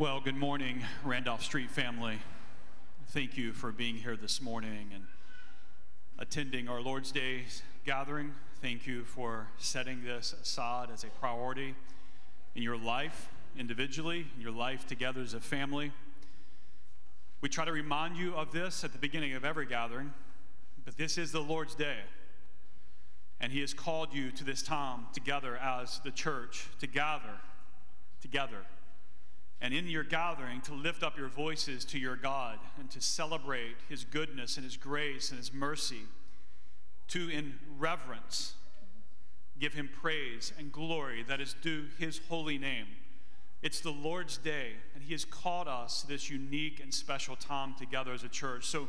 Well, good morning, Randolph Street family. Thank you for being here this morning and attending our Lord's Day gathering. Thank you for setting this aside as a priority in your life individually, in your life together as a family. We try to remind you of this at the beginning of every gathering, but this is the Lord's Day. And He has called you to this time together as the church to gather together and in your gathering to lift up your voices to your God and to celebrate His goodness and His grace and His mercy, to in reverence give Him praise and glory that is due His holy name. It's the Lord's day, and He has called us this unique and special time together as a church. So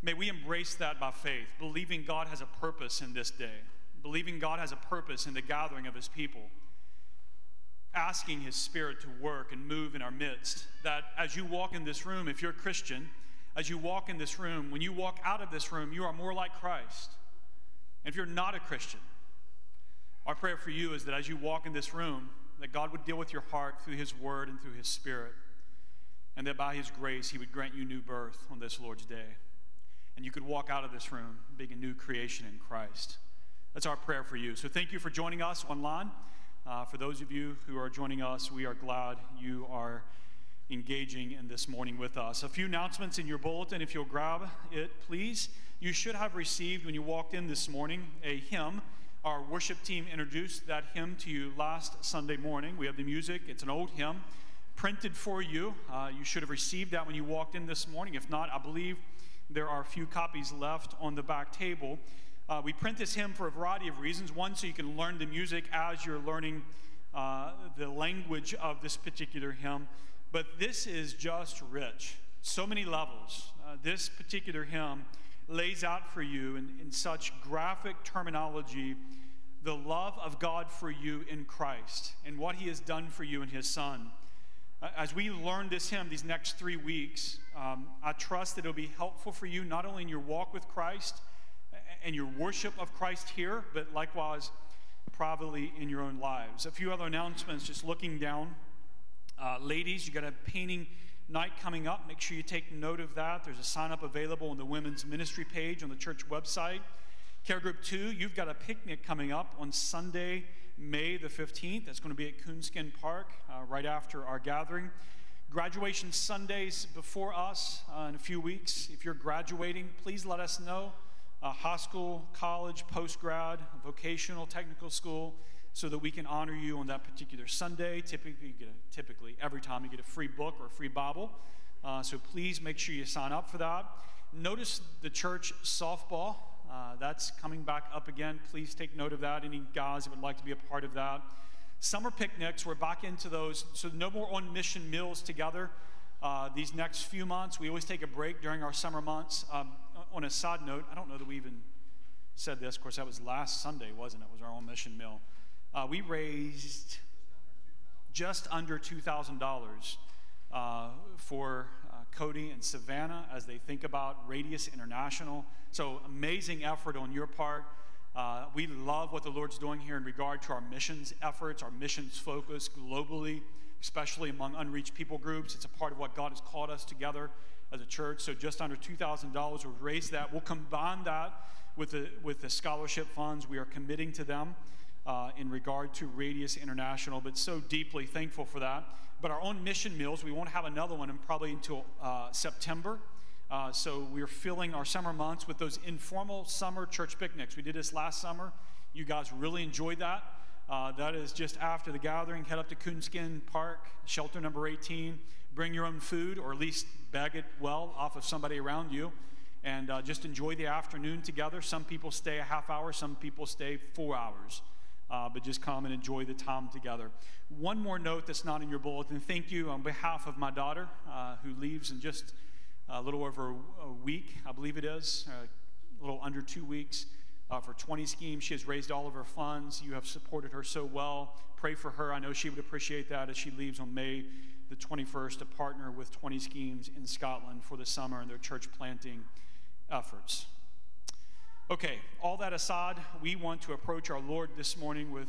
may we embrace that by faith, believing God has a purpose in this day, believing God has a purpose in the gathering of His people asking His Spirit to work and move in our midst. That as you walk in this room, if you're a Christian, as you walk in this room, when you walk out of this room, you are more like Christ. And if you're not a Christian, our prayer for you is that as you walk in this room, that God would deal with your heart through His Word and through His Spirit, and that by His grace, He would grant you new birth on this Lord's day. And you could walk out of this room being a new creation in Christ. That's our prayer for you. So thank you for joining us online. Uh, for those of you who are joining us, we are glad you are engaging in this morning with us. A few announcements in your bulletin, if you'll grab it, please. You should have received, when you walked in this morning, a hymn. Our worship team introduced that hymn to you last Sunday morning. We have the music, it's an old hymn printed for you. Uh, you should have received that when you walked in this morning. If not, I believe there are a few copies left on the back table. Uh, we print this hymn for a variety of reasons. One, so you can learn the music as you're learning uh, the language of this particular hymn. But this is just rich, so many levels. Uh, this particular hymn lays out for you in, in such graphic terminology the love of God for you in Christ and what He has done for you in His Son. Uh, as we learn this hymn these next three weeks, um, I trust that it'll be helpful for you not only in your walk with Christ and your worship of Christ here, but likewise, probably in your own lives. A few other announcements just looking down. Uh, ladies, you got a painting night coming up. Make sure you take note of that. There's a sign up available on the women's ministry page on the church website. Care Group 2, you've got a picnic coming up on Sunday, May the 15th. That's going to be at Coonskin Park uh, right after our gathering. Graduation Sundays before us uh, in a few weeks. If you're graduating, please let us know uh, high school, college, post grad, vocational, technical school, so that we can honor you on that particular Sunday. Typically, a, typically every time you get a free book or a free Bible. Uh, so please make sure you sign up for that. Notice the church softball. Uh, that's coming back up again. Please take note of that. Any guys that would like to be a part of that. Summer picnics, we're back into those. So no more on mission meals together. Uh, these next few months, we always take a break during our summer months. Um, on a side note, I don't know that we even said this. Of course, that was last Sunday, wasn't it? it was our own mission meal. Uh, we raised just under $2,000 uh, for uh, Cody and Savannah as they think about Radius International. So, amazing effort on your part. Uh, we love what the Lord's doing here in regard to our missions efforts, our missions focus globally, especially among unreached people groups. It's a part of what God has called us together as a church. So just under $2,000, we'll raise that. We'll combine that with the, with the scholarship funds we are committing to them uh, in regard to Radius International, but so deeply thankful for that. But our own mission meals, we won't have another one in probably until uh, September. Uh, so we're filling our summer months with those informal summer church picnics. We did this last summer. You guys really enjoyed that. Uh, that is just after the gathering. Head up to Coonskin Park, shelter number 18 bring your own food or at least bag it well off of somebody around you and uh, just enjoy the afternoon together. Some people stay a half hour, some people stay four hours. Uh, but just come and enjoy the time together. One more note that's not in your bulletin. Thank you on behalf of my daughter, uh, who leaves in just a little over a week, I believe it is, uh, a little under two weeks. Uh, for 20 schemes. She has raised all of her funds. You have supported her so well. Pray for her. I know she would appreciate that as she leaves on May the 21st to partner with 20 schemes in Scotland for the summer and their church planting efforts. Okay, all that aside, we want to approach our Lord this morning with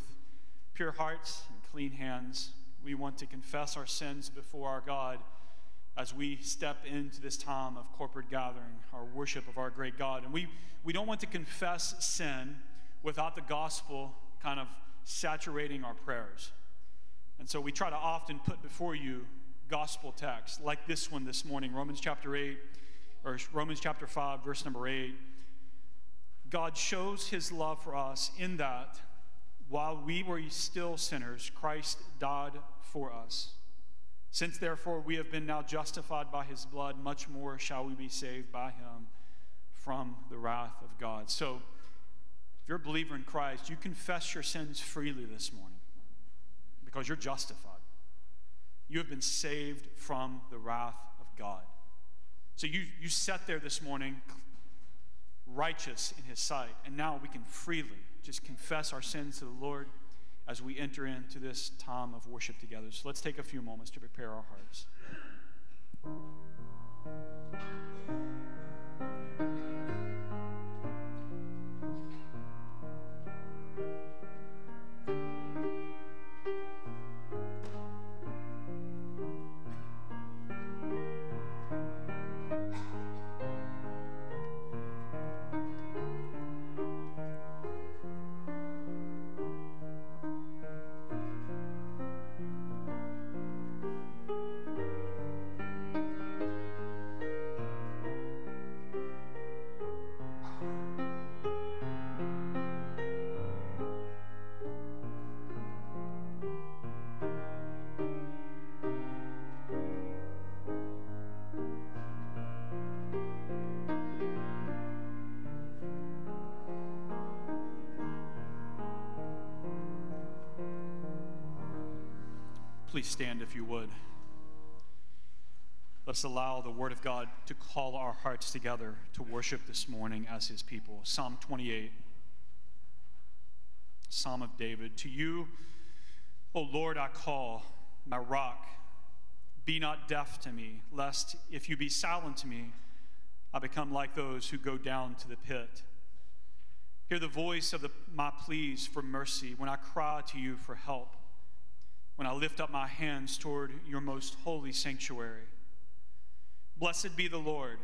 pure hearts and clean hands. We want to confess our sins before our God as we step into this time of corporate gathering, our worship of our great God. And we, we don't want to confess sin without the gospel kind of saturating our prayers. And so we try to often put before you gospel texts like this one this morning, Romans chapter 8, or Romans chapter 5, verse number 8. God shows his love for us in that while we were still sinners, Christ died for us. Since therefore we have been now justified by his blood, much more shall we be saved by him from the wrath of God. So, if you're a believer in Christ, you confess your sins freely this morning because you're justified. You have been saved from the wrath of God. So you, you sat there this morning righteous in his sight, and now we can freely just confess our sins to the Lord as we enter into this time of worship together. So let's take a few moments to prepare our hearts. Let's allow the Word of God to call our hearts together to worship this morning as His people. Psalm 28, Psalm of David. To you, O Lord, I call, my rock. Be not deaf to me, lest if you be silent to me, I become like those who go down to the pit. Hear the voice of the, my pleas for mercy when I cry to you for help when I lift up my hands toward your most holy sanctuary. Blessed be the Lord,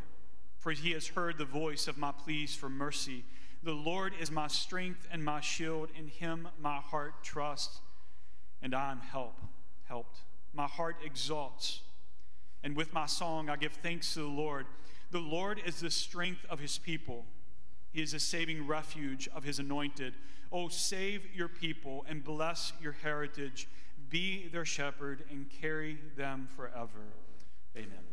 for he has heard the voice of my pleas for mercy. The Lord is my strength and my shield. In him my heart trusts, and I am help, helped. My heart exalts, and with my song I give thanks to the Lord. The Lord is the strength of his people. He is a saving refuge of his anointed. Oh, save your people and bless your heritage be their shepherd, and carry them forever. Amen.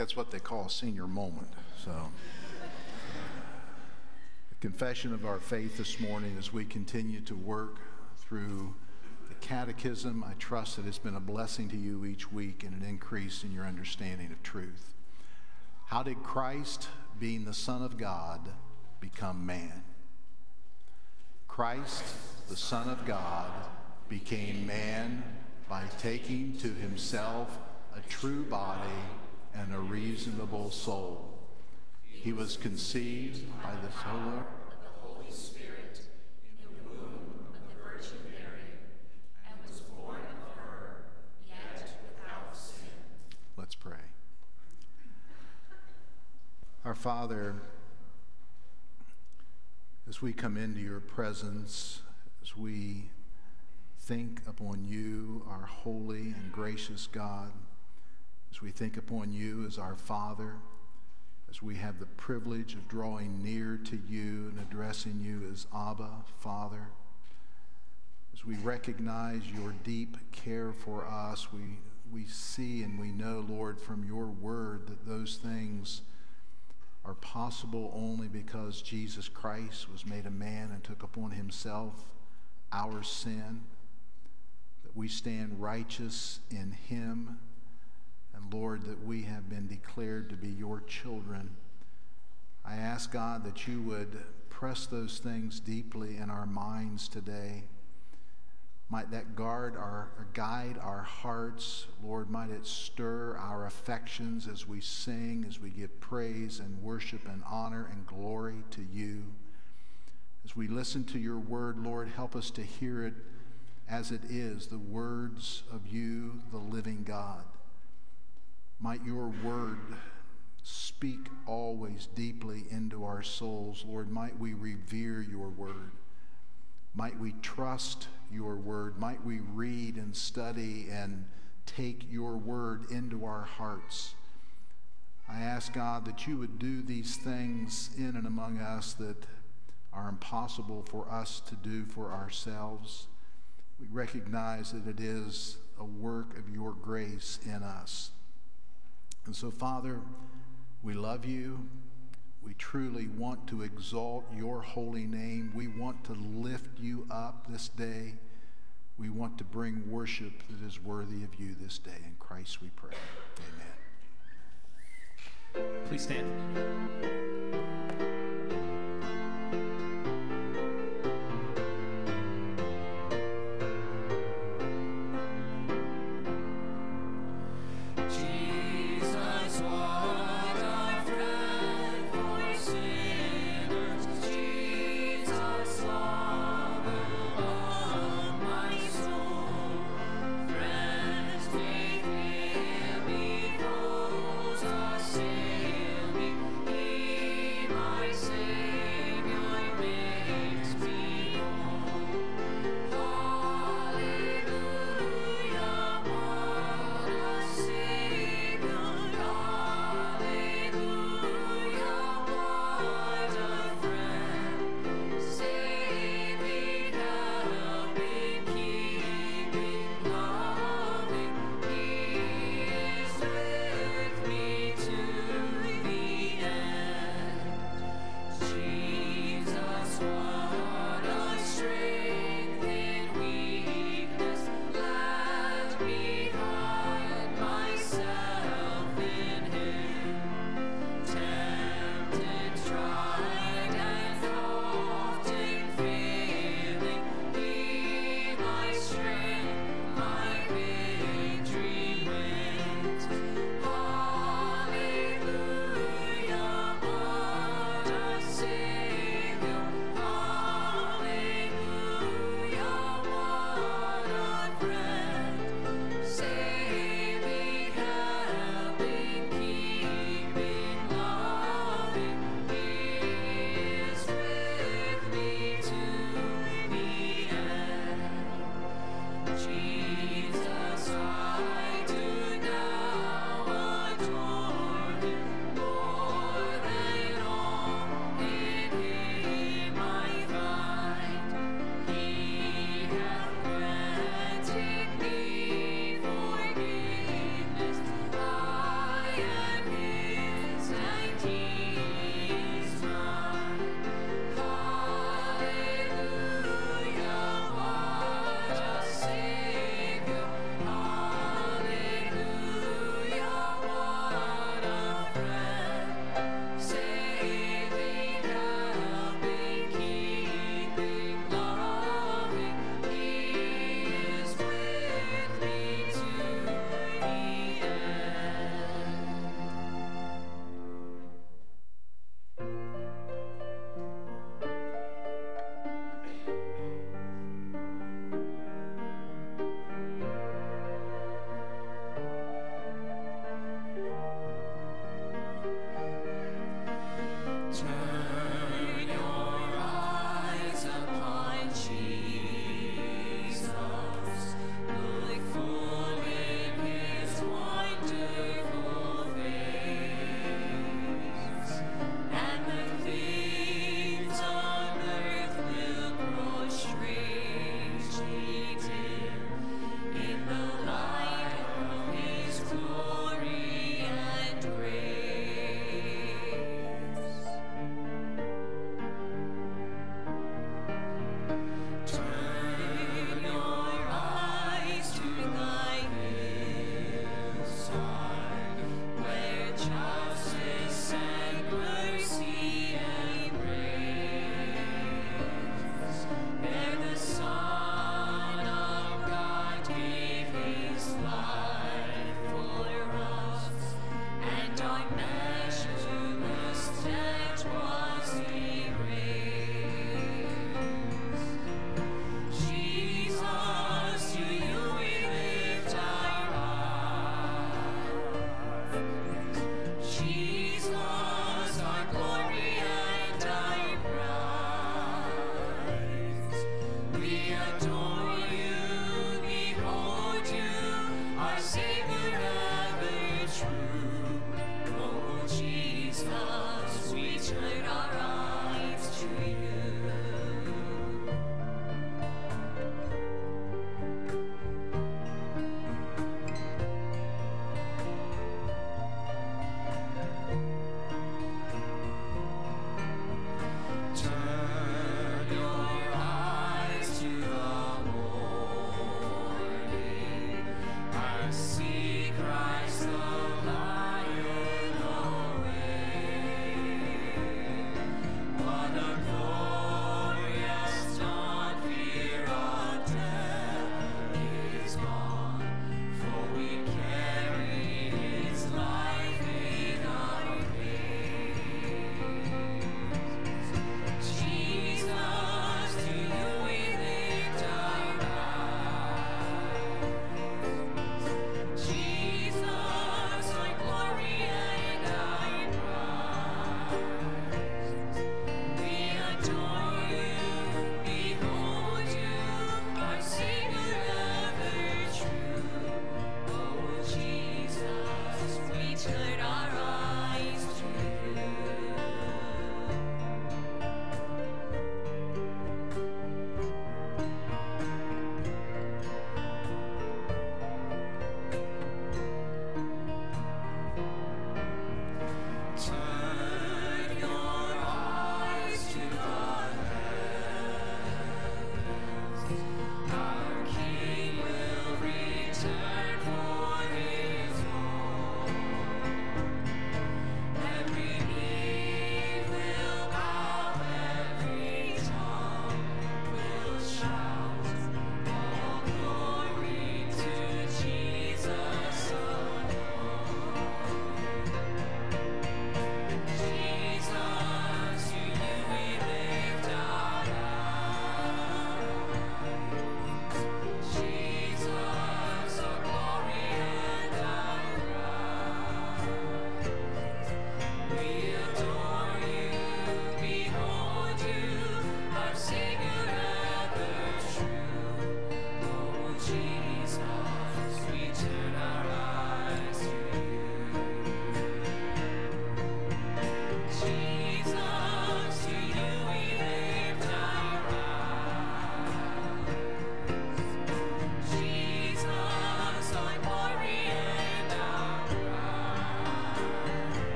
That's what they call a senior moment. So, the confession of our faith this morning as we continue to work through the catechism, I trust that it's been a blessing to you each week and an increase in your understanding of truth. How did Christ, being the Son of God, become man? Christ, the Son of God, became man by taking to himself a true body and a reasonable soul. He was conceived by the power of the Holy Spirit in the womb of the Virgin Mary and was born of her, yet without sin. Let's pray. Our Father, as we come into your presence, as we think upon you, our holy and gracious God, as we think upon you as our Father, as we have the privilege of drawing near to you and addressing you as Abba, Father, as we recognize your deep care for us, we, we see and we know, Lord, from your word that those things are possible only because Jesus Christ was made a man and took upon himself our sin, that we stand righteous in him and Lord, that we have been declared to be your children. I ask God that you would press those things deeply in our minds today. Might that guard our guide our hearts, Lord. Might it stir our affections as we sing, as we give praise and worship and honor and glory to you. As we listen to your word, Lord, help us to hear it as it is, the words of you, the living God. Might your word speak always deeply into our souls, Lord. Might we revere your word. Might we trust your word. Might we read and study and take your word into our hearts. I ask God that you would do these things in and among us that are impossible for us to do for ourselves. We recognize that it is a work of your grace in us. And so, Father, we love you. We truly want to exalt your holy name. We want to lift you up this day. We want to bring worship that is worthy of you this day. In Christ we pray. Amen. Please stand.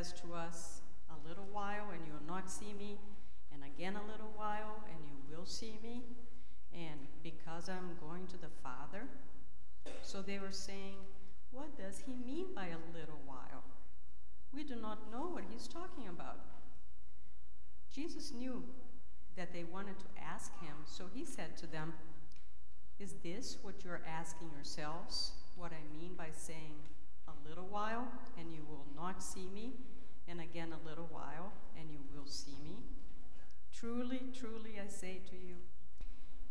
Says to us? A little while, and you will not see me, and again a little while, and you will see me, and because I'm going to the Father? So they were saying, What does he mean by a little while? We do not know what he's talking about. Jesus knew that they wanted to ask him, so he said to them, Is this what you're asking yourselves? What I mean by saying, little while, and you will not see me, and again a little while, and you will see me? Truly, truly, I say to you,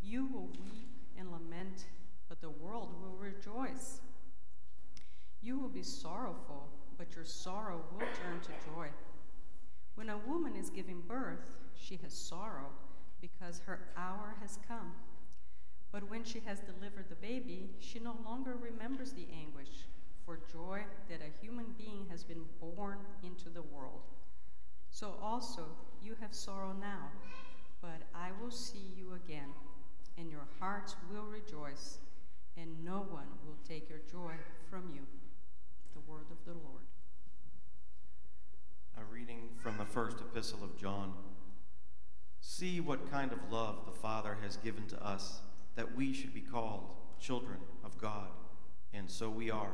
you will weep and lament, but the world will rejoice. You will be sorrowful, but your sorrow will turn to joy. When a woman is giving birth, she has sorrow because her hour has come. But when she has delivered the baby, she no longer remembers the anguish for joy that a human being has been born into the world. So also you have sorrow now, but I will see you again, and your hearts will rejoice, and no one will take your joy from you. The word of the Lord. A reading from the first epistle of John. See what kind of love the Father has given to us, that we should be called children of God, and so we are.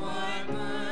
Christ,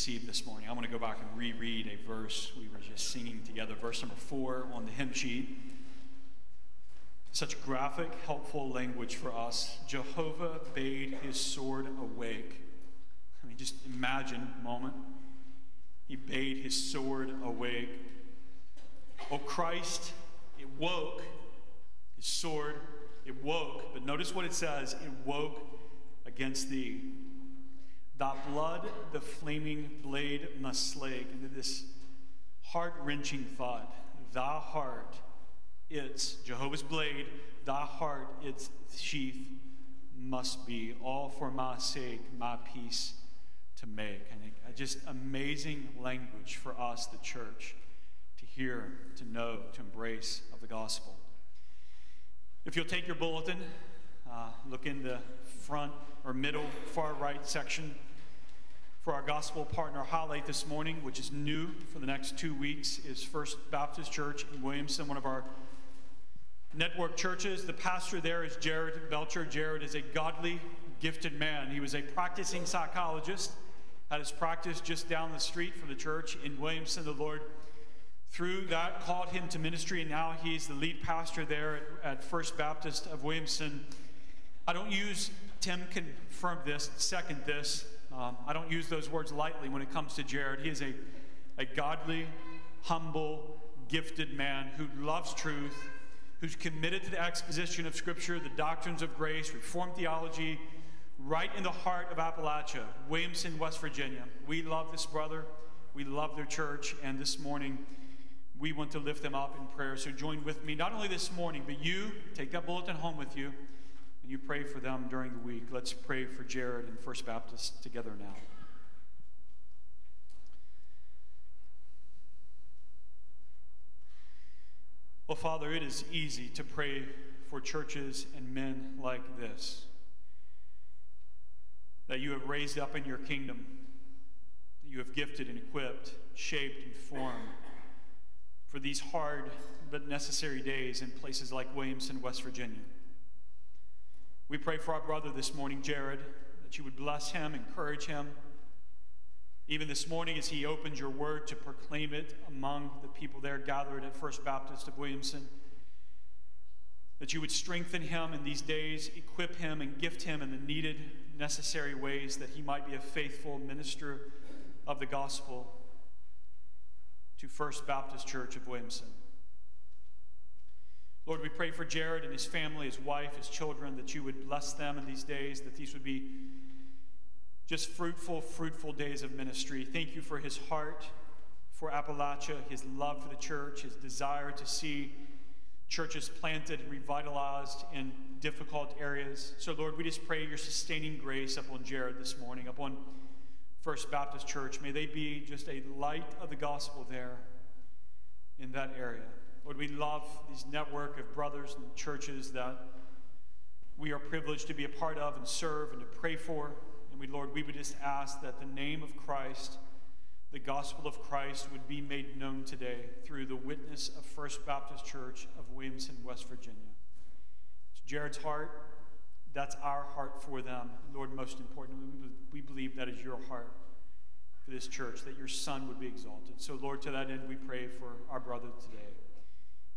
received this morning. I want to go back and reread a verse we were just singing together, verse number four on the hymn sheet. Such graphic, helpful language for us. Jehovah bade his sword awake. I mean, just imagine a moment. He bade his sword awake. Oh, Christ, it woke. His sword, it woke. But notice what it says it woke against thee. Thy blood the flaming blade must slake. And this heart wrenching thought, thy heart, its Jehovah's blade, thy heart, its sheath must be, all for my sake, my peace to make. And it, just amazing language for us, the church, to hear, to know, to embrace of the gospel. If you'll take your bulletin, uh, look in the front or middle, far right section for our gospel partner highlight this morning, which is new for the next two weeks, is First Baptist Church in Williamson, one of our network churches. The pastor there is Jared Belcher. Jared is a godly, gifted man. He was a practicing psychologist, had his practice just down the street from the church in Williamson. The Lord, through that, called him to ministry, and now he's the lead pastor there at, at First Baptist of Williamson. I don't use, Tim confirmed this, second this. Um, I don't use those words lightly when it comes to Jared. He is a, a godly, humble, gifted man who loves truth, who's committed to the exposition of Scripture, the doctrines of grace, Reformed theology, right in the heart of Appalachia, Williamson, West Virginia. We love this brother. We love their church. And this morning, we want to lift them up in prayer. So join with me, not only this morning, but you take that bulletin home with you you pray for them during the week. Let's pray for Jared and First Baptist together now. Well, Father, it is easy to pray for churches and men like this that you have raised up in your kingdom, that you have gifted and equipped, shaped and formed for these hard but necessary days in places like Williamson, West Virginia. We pray for our brother this morning, Jared, that you would bless him, encourage him. Even this morning, as he opens your word to proclaim it among the people there gathered at First Baptist of Williamson, that you would strengthen him in these days, equip him, and gift him in the needed, necessary ways that he might be a faithful minister of the gospel to First Baptist Church of Williamson. Lord, we pray for Jared and his family, his wife, his children, that you would bless them in these days, that these would be just fruitful, fruitful days of ministry. Thank you for his heart for Appalachia, his love for the church, his desire to see churches planted and revitalized in difficult areas. So, Lord, we just pray your sustaining grace upon Jared this morning, upon First Baptist Church. May they be just a light of the gospel there in that area. Lord, we love this network of brothers and churches that we are privileged to be a part of and serve and to pray for. And we, Lord, we would just ask that the name of Christ, the gospel of Christ, would be made known today through the witness of First Baptist Church of Williamson, West Virginia. It's Jared's heart. That's our heart for them. Lord, most importantly, we believe that is your heart for this church, that your son would be exalted. So, Lord, to that end, we pray for our brother today.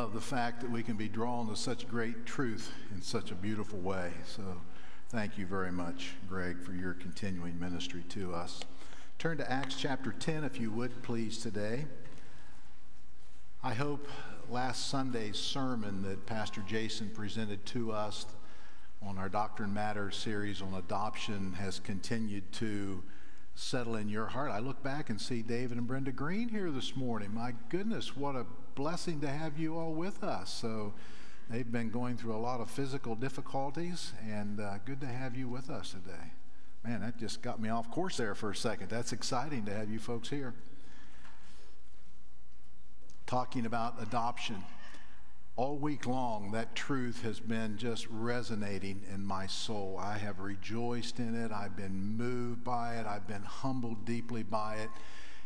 Love the fact that we can be drawn to such great truth in such a beautiful way. So thank you very much, Greg, for your continuing ministry to us. Turn to Acts chapter 10, if you would, please, today. I hope last Sunday's sermon that Pastor Jason presented to us on our Doctrine Matters series on adoption has continued to settle in your heart. I look back and see David and Brenda Green here this morning. My goodness, what a blessing to have you all with us. So they've been going through a lot of physical difficulties, and uh, good to have you with us today. Man, that just got me off course there for a second. That's exciting to have you folks here. Talking about adoption all week long, that truth has been just resonating in my soul. I have rejoiced in it. I've been moved by it. I've been humbled deeply by it.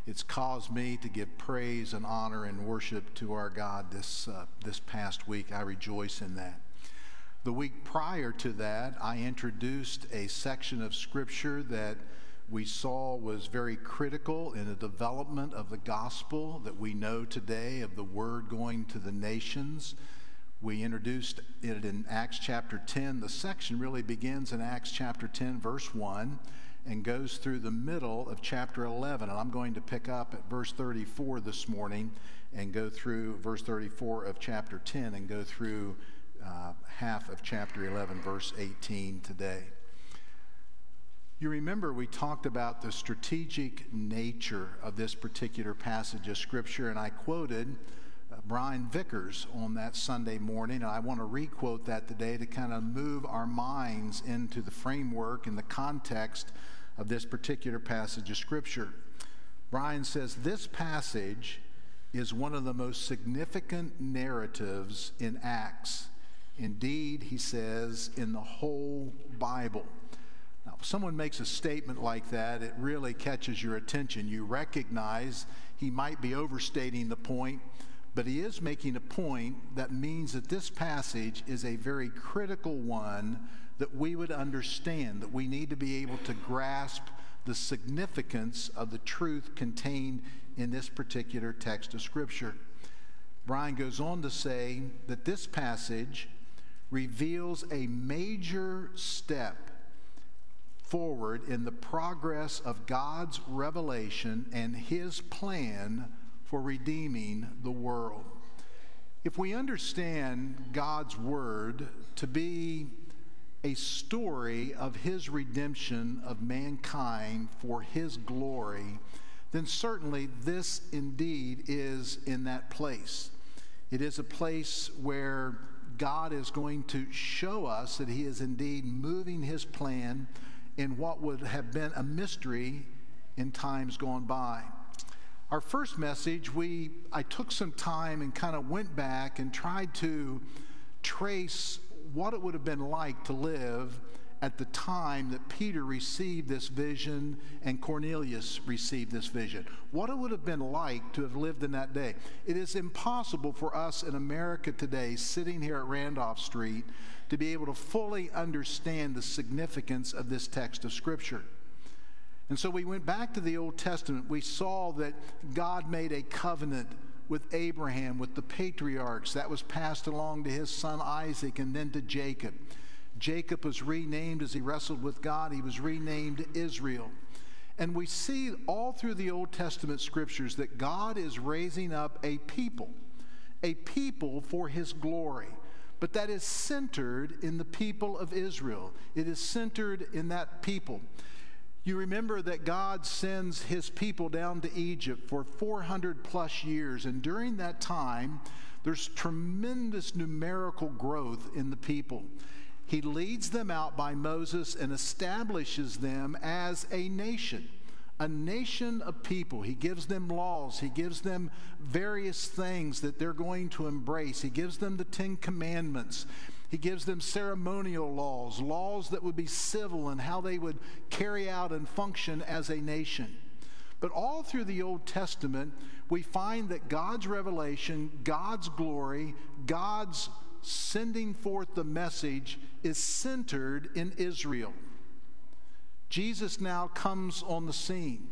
It's caused me to give praise and honor and worship to our God this, uh, this past week. I rejoice in that. The week prior to that, I introduced a section of Scripture that we saw was very critical in the development of the gospel that we know today of the word going to the nations. We introduced it in Acts chapter 10. The section really begins in Acts chapter 10, verse 1, and goes through the middle of chapter 11. And I'm going to pick up at verse 34 this morning and go through verse 34 of chapter 10 and go through uh, half of chapter 11, verse 18 today. You remember we talked about the strategic nature of this particular passage of Scripture, and I quoted uh, Brian Vickers on that Sunday morning, and I want to requote that today to kind of move our minds into the framework and the context of this particular passage of Scripture. Brian says this passage is one of the most significant narratives in Acts. Indeed, he says, in the whole Bible. Someone makes a statement like that, it really catches your attention. You recognize he might be overstating the point, but he is making a point that means that this passage is a very critical one that we would understand, that we need to be able to grasp the significance of the truth contained in this particular text of Scripture. Brian goes on to say that this passage reveals a major step forward in the progress of God's revelation and his plan for redeeming the world. If we understand God's word to be a story of his redemption of mankind for his glory, then certainly this indeed is in that place. It is a place where God is going to show us that he is indeed moving his plan in what would have been a mystery in times gone by. Our first message, we I took some time and kind of went back and tried to trace what it would have been like to live at the time that Peter received this vision and Cornelius received this vision. What it would have been like to have lived in that day. It is impossible for us in America today, sitting here at Randolph Street, to be able to fully understand the significance of this text of Scripture. And so we went back to the Old Testament. We saw that God made a covenant with Abraham, with the patriarchs. That was passed along to his son Isaac and then to Jacob. Jacob was renamed as he wrestled with God, he was renamed Israel. And we see all through the Old Testament scriptures that God is raising up a people, a people for his glory but that is centered in the people of Israel. It is centered in that people. You remember that God sends his people down to Egypt for 400 plus years, and during that time, there's tremendous numerical growth in the people. He leads them out by Moses and establishes them as a nation a nation of people. He gives them laws. He gives them various things that they're going to embrace. He gives them the Ten Commandments. He gives them ceremonial laws, laws that would be civil and how they would carry out and function as a nation. But all through the Old Testament, we find that God's revelation, God's glory, God's sending forth the message is centered in Israel. Jesus now comes on the scene.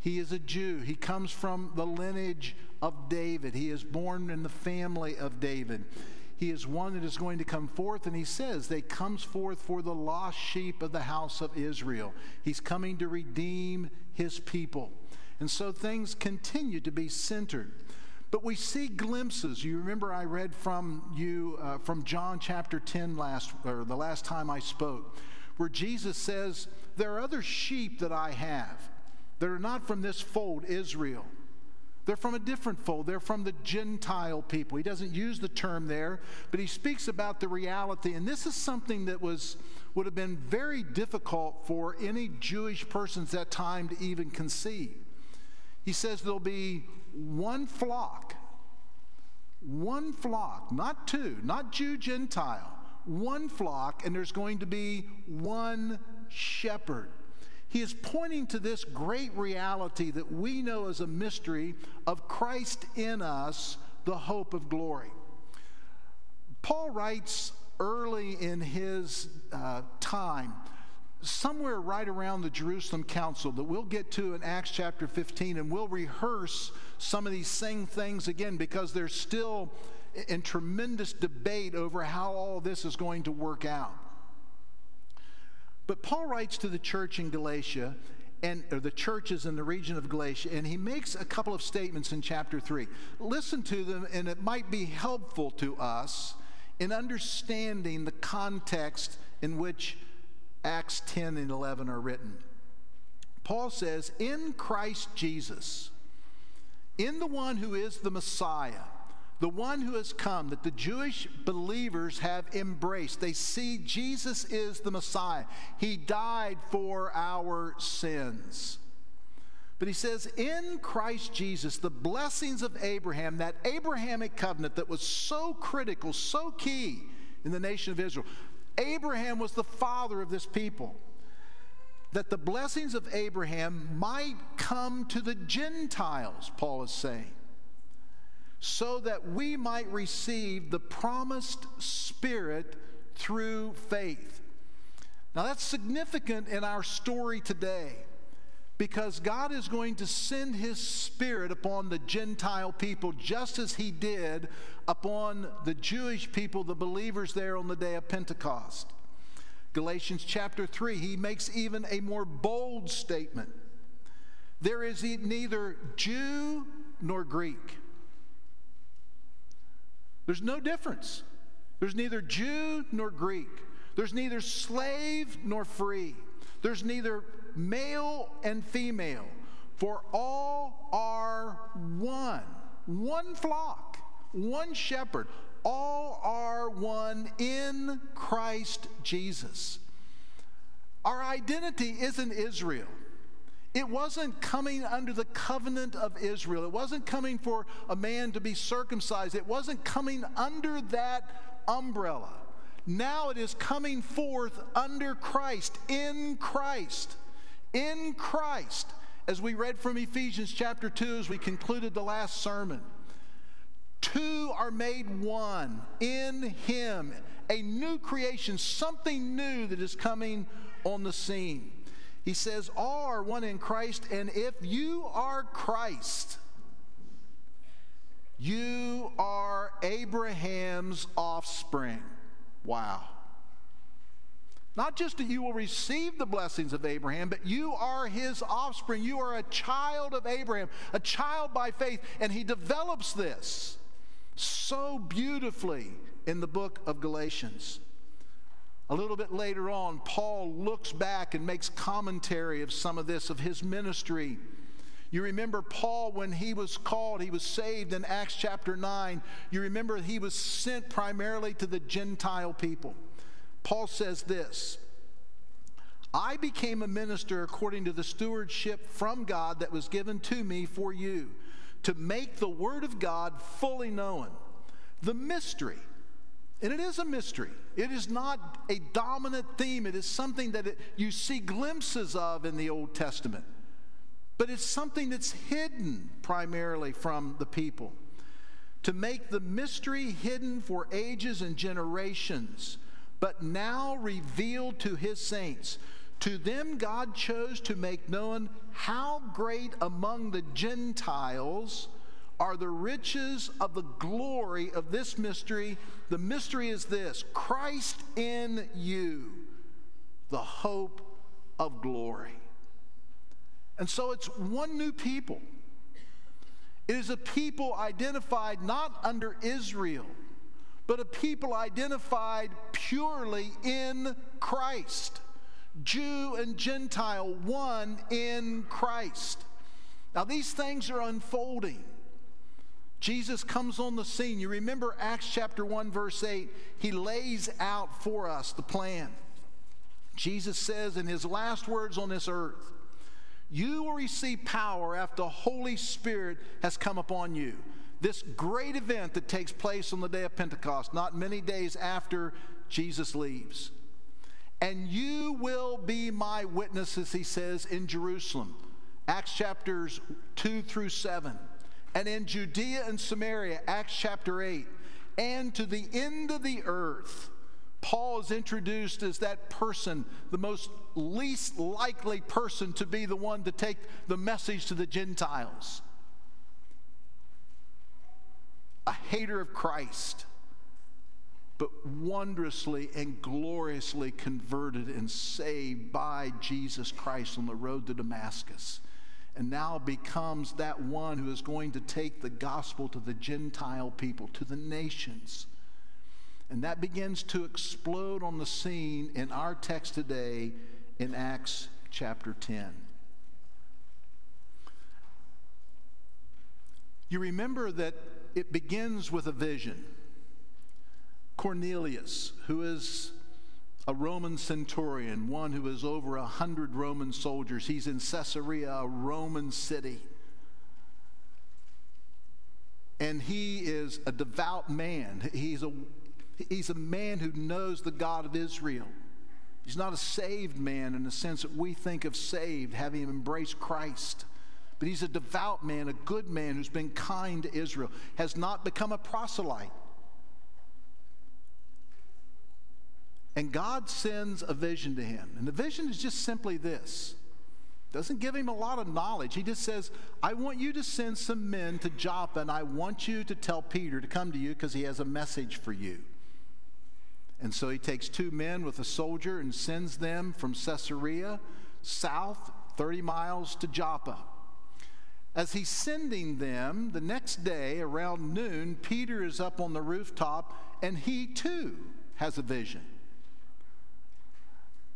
He is a Jew. He comes from the lineage of David. He is born in the family of David. He is one that is going to come forth, and he says, They comes forth for the lost sheep of the house of Israel. He's coming to redeem his people. And so things continue to be centered. But we see glimpses. You remember I read from you uh, from John chapter 10 last, or the last time I spoke, where Jesus says, There are other sheep that I have that are not from this fold, Israel. They're from a different fold. They're from the Gentile people. He doesn't use the term there, but he speaks about the reality. And this is something that was would have been very difficult for any Jewish persons at that time to even conceive. He says there'll be one flock, one flock, not two, not Jew, Gentile, one flock, and there's going to be one shepherd. He is pointing to this great reality that we know as a mystery of Christ in us, the hope of glory. Paul writes early in his uh, time, somewhere right around the Jerusalem Council, that we'll get to in Acts chapter 15, and we'll rehearse some of these same things again because they're still in tremendous debate over how all this is going to work out. But Paul writes to the church in Galatia, and the churches in the region of Galatia, and he makes a couple of statements in chapter 3. Listen to them, and it might be helpful to us in understanding the context in which Acts 10 and 11 are written. Paul says, In Christ Jesus, in the one who is the Messiah, the one who has come that the Jewish believers have embraced. They see Jesus is the Messiah. He died for our sins. But he says, in Christ Jesus, the blessings of Abraham, that Abrahamic covenant that was so critical, so key in the nation of Israel, Abraham was the father of this people. That the blessings of Abraham might come to the Gentiles, Paul is saying so that we might receive the promised Spirit through faith. Now, that's significant in our story today because God is going to send His Spirit upon the Gentile people just as He did upon the Jewish people, the believers there on the day of Pentecost. Galatians chapter 3, he makes even a more bold statement. There is neither Jew nor Greek. There's no difference. There's neither Jew nor Greek. There's neither slave nor free. There's neither male and female. For all are one, one flock, one shepherd. All are one in Christ Jesus. Our identity isn't Israel. It wasn't coming under the covenant of Israel. It wasn't coming for a man to be circumcised. It wasn't coming under that umbrella. Now it is coming forth under Christ, in Christ, in Christ. As we read from Ephesians chapter 2 as we concluded the last sermon. Two are made one in Him, a new creation, something new that is coming on the scene. He says, All are one in Christ, and if you are Christ, you are Abraham's offspring. Wow. Not just that you will receive the blessings of Abraham, but you are his offspring. You are a child of Abraham, a child by faith. And he develops this so beautifully in the book of Galatians. A little bit later on, Paul looks back and makes commentary of some of this, of his ministry. You remember Paul when he was called, he was saved in Acts chapter 9. You remember he was sent primarily to the Gentile people. Paul says this I became a minister according to the stewardship from God that was given to me for you, to make the word of God fully known, the mystery and it is a mystery. It is not a dominant theme. It is something that it, you see glimpses of in the Old Testament. But it's something that's hidden primarily from the people. To make the mystery hidden for ages and generations, but now revealed to his saints. To them, God chose to make known how great among the Gentiles are the riches of the glory of this mystery. The mystery is this Christ in you, the hope of glory. And so it's one new people. It is a people identified not under Israel, but a people identified purely in Christ. Jew and Gentile, one in Christ. Now, these things are unfolding. Jesus comes on the scene. You remember Acts chapter 1, verse 8. He lays out for us the plan. Jesus says in his last words on this earth, You will receive power after the Holy Spirit has come upon you. This great event that takes place on the day of Pentecost, not many days after Jesus leaves. And you will be my witnesses, he says, in Jerusalem. Acts chapters 2 through 7. And in Judea and Samaria, Acts chapter 8. And to the end of the earth. Paul is introduced as that person, the most least likely person to be the one to take the message to the Gentiles. A hater of Christ but wondrously and gloriously converted and saved by Jesus Christ on the road to Damascus. And now becomes that one who is going to take the gospel to the Gentile people, to the nations. And that begins to explode on the scene in our text today in Acts chapter 10. You remember that it begins with a vision. Cornelius, who is a Roman centurion, one who is over a hundred Roman soldiers. He's in Caesarea, a Roman city. And he is a devout man. He's a, he's a man who knows the God of Israel. He's not a saved man in the sense that we think of saved, having embraced Christ. But he's a devout man, a good man who's been kind to Israel, has not become a proselyte. And God sends a vision to him. And the vision is just simply this. Doesn't give him a lot of knowledge. He just says, I want you to send some men to Joppa, and I want you to tell Peter to come to you because he has a message for you. And so he takes two men with a soldier and sends them from Caesarea south 30 miles to Joppa. As he's sending them, the next day around noon, Peter is up on the rooftop and he too has a vision.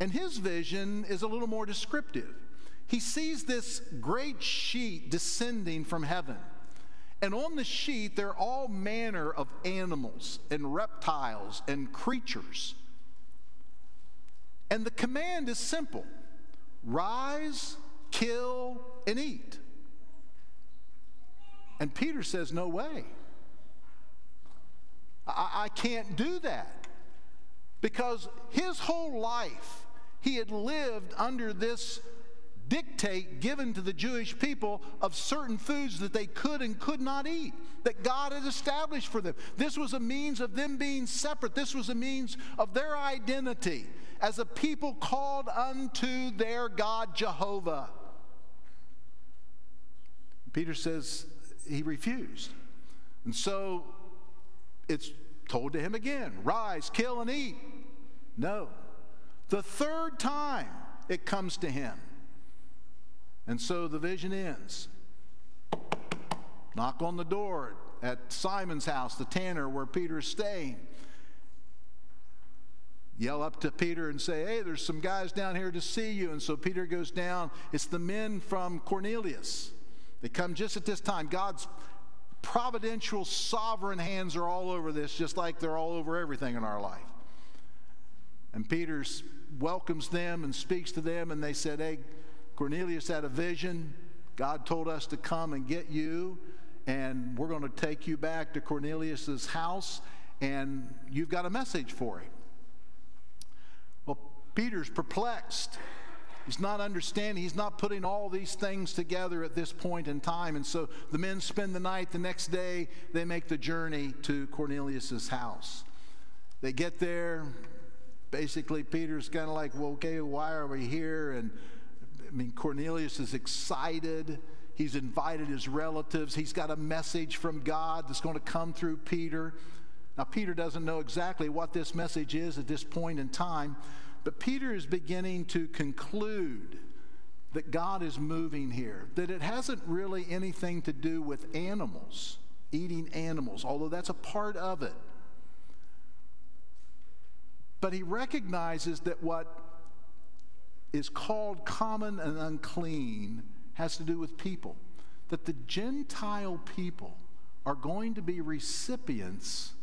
And his vision is a little more descriptive. He sees this great sheet descending from heaven. And on the sheet, there are all manner of animals and reptiles and creatures. And the command is simple rise, kill, and eat. And Peter says, No way. I, I can't do that. Because his whole life, he had lived under this dictate given to the Jewish people of certain foods that they could and could not eat, that God had established for them. This was a means of them being separate, this was a means of their identity as a people called unto their God Jehovah. Peter says he refused. And so it's told to him again rise, kill, and eat. No. The third time it comes to him. And so the vision ends. Knock on the door at Simon's house, the tanner where Peter is staying. Yell up to Peter and say, Hey, there's some guys down here to see you. And so Peter goes down. It's the men from Cornelius. They come just at this time. God's providential, sovereign hands are all over this, just like they're all over everything in our life. And Peter welcomes them and speaks to them, and they said, Hey, Cornelius had a vision. God told us to come and get you, and we're going to take you back to Cornelius's house, and you've got a message for him. Well, Peter's perplexed. He's not understanding. He's not putting all these things together at this point in time. And so the men spend the night. The next day, they make the journey to Cornelius's house. They get there Basically, Peter's kind of like, well, okay, why are we here? And I mean, Cornelius is excited. He's invited his relatives. He's got a message from God that's going to come through Peter. Now, Peter doesn't know exactly what this message is at this point in time, but Peter is beginning to conclude that God is moving here, that it hasn't really anything to do with animals, eating animals, although that's a part of it. But he recognizes that what is called common and unclean has to do with people. That the Gentile people are going to be recipients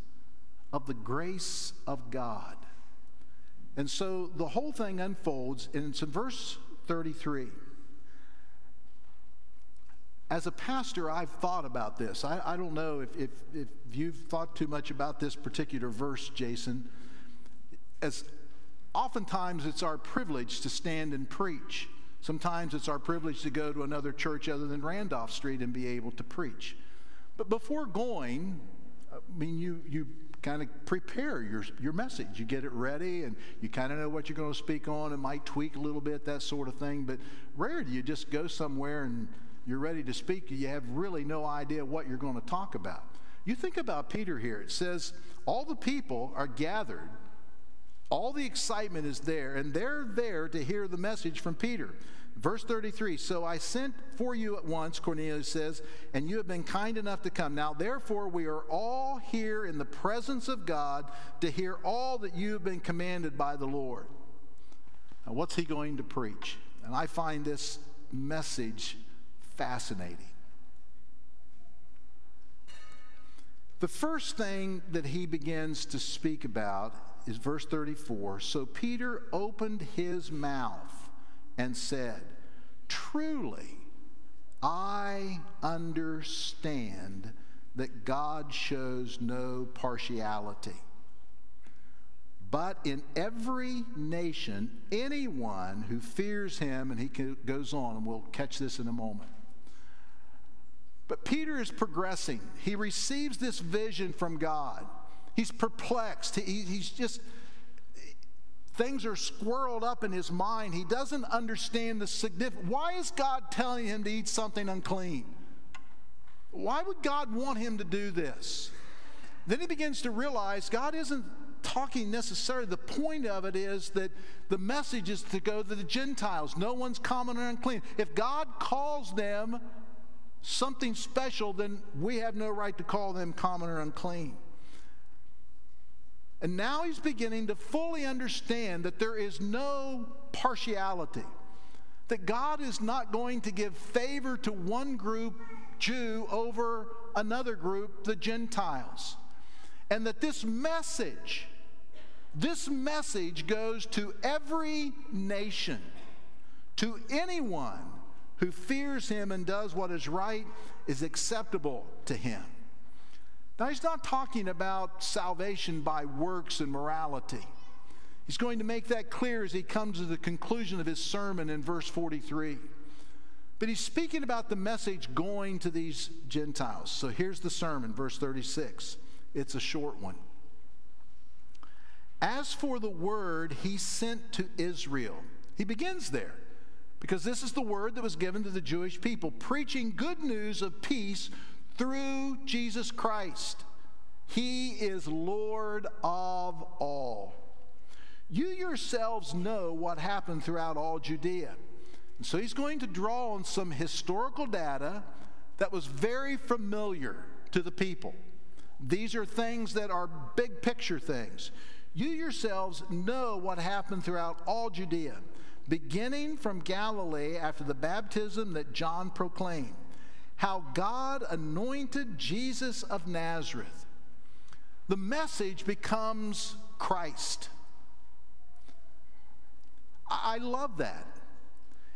of the grace of God. And so the whole thing unfolds, and it's in verse 33. As a pastor, I've thought about this. I, I don't know if, if, if you've thought too much about this particular verse, Jason as oftentimes it's our privilege to stand and preach. Sometimes it's our privilege to go to another church other than Randolph Street and be able to preach. But before going, I mean, you, you kind of prepare your, your message. You get it ready and you kind of know what you're going to speak on. It might tweak a little bit, that sort of thing. But rare do you just go somewhere and you're ready to speak. You have really no idea what you're going to talk about. You think about Peter here. It says, All the people are gathered all the excitement is there, and they're there to hear the message from Peter. Verse 33 So I sent for you at once, Cornelius says, and you have been kind enough to come. Now, therefore, we are all here in the presence of God to hear all that you have been commanded by the Lord. Now, what's he going to preach? And I find this message fascinating. The first thing that he begins to speak about is verse 34. So Peter opened his mouth and said, Truly, I understand that God shows no partiality. But in every nation, anyone who fears him, and he goes on, and we'll catch this in a moment. But Peter is progressing. He receives this vision from God. He's perplexed. He, he's just, things are squirreled up in his mind. He doesn't understand the significance. Why is God telling him to eat something unclean? Why would God want him to do this? Then he begins to realize God isn't talking necessarily. The point of it is that the message is to go to the Gentiles. No one's common or unclean. If God calls them something special, then we have no right to call them common or unclean. And now he's beginning to fully understand that there is no partiality, that God is not going to give favor to one group, Jew, over another group, the Gentiles. And that this message, this message goes to every nation, to anyone who fears him and does what is right is acceptable to him. Now, he's not talking about salvation by works and morality. He's going to make that clear as he comes to the conclusion of his sermon in verse 43. But he's speaking about the message going to these Gentiles. So here's the sermon, verse 36. It's a short one. As for the word he sent to Israel, he begins there because this is the word that was given to the Jewish people, preaching good news of peace through Jesus Christ. He is Lord of all. You yourselves know what happened throughout all Judea. And so he's going to draw on some historical data that was very familiar to the people. These are things that are big picture things. You yourselves know what happened throughout all Judea, beginning from Galilee after the baptism that John proclaimed how God anointed Jesus of Nazareth. The message becomes Christ. I love that.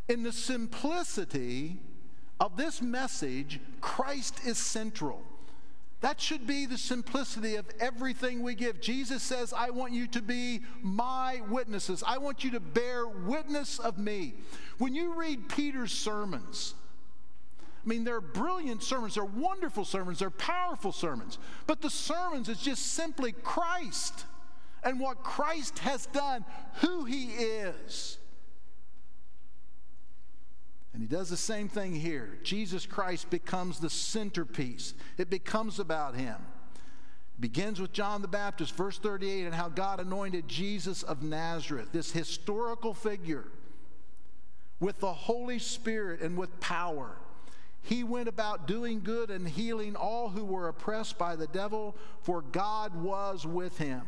In the simplicity of this message, Christ is central. That should be the simplicity of everything we give. Jesus says, I want you to be my witnesses. I want you to bear witness of me. When you read Peter's sermons, I mean, they're brilliant sermons, they're wonderful sermons, they're powerful sermons. But the sermons is just simply Christ. and what Christ has done, who he is. And he does the same thing here. Jesus Christ becomes the centerpiece, it becomes about him. begins with John the Baptist, verse 38, and how God anointed Jesus of Nazareth, this historical figure, with the Holy Spirit and with power. He went about doing good and healing all who were oppressed by the devil, for God was with him.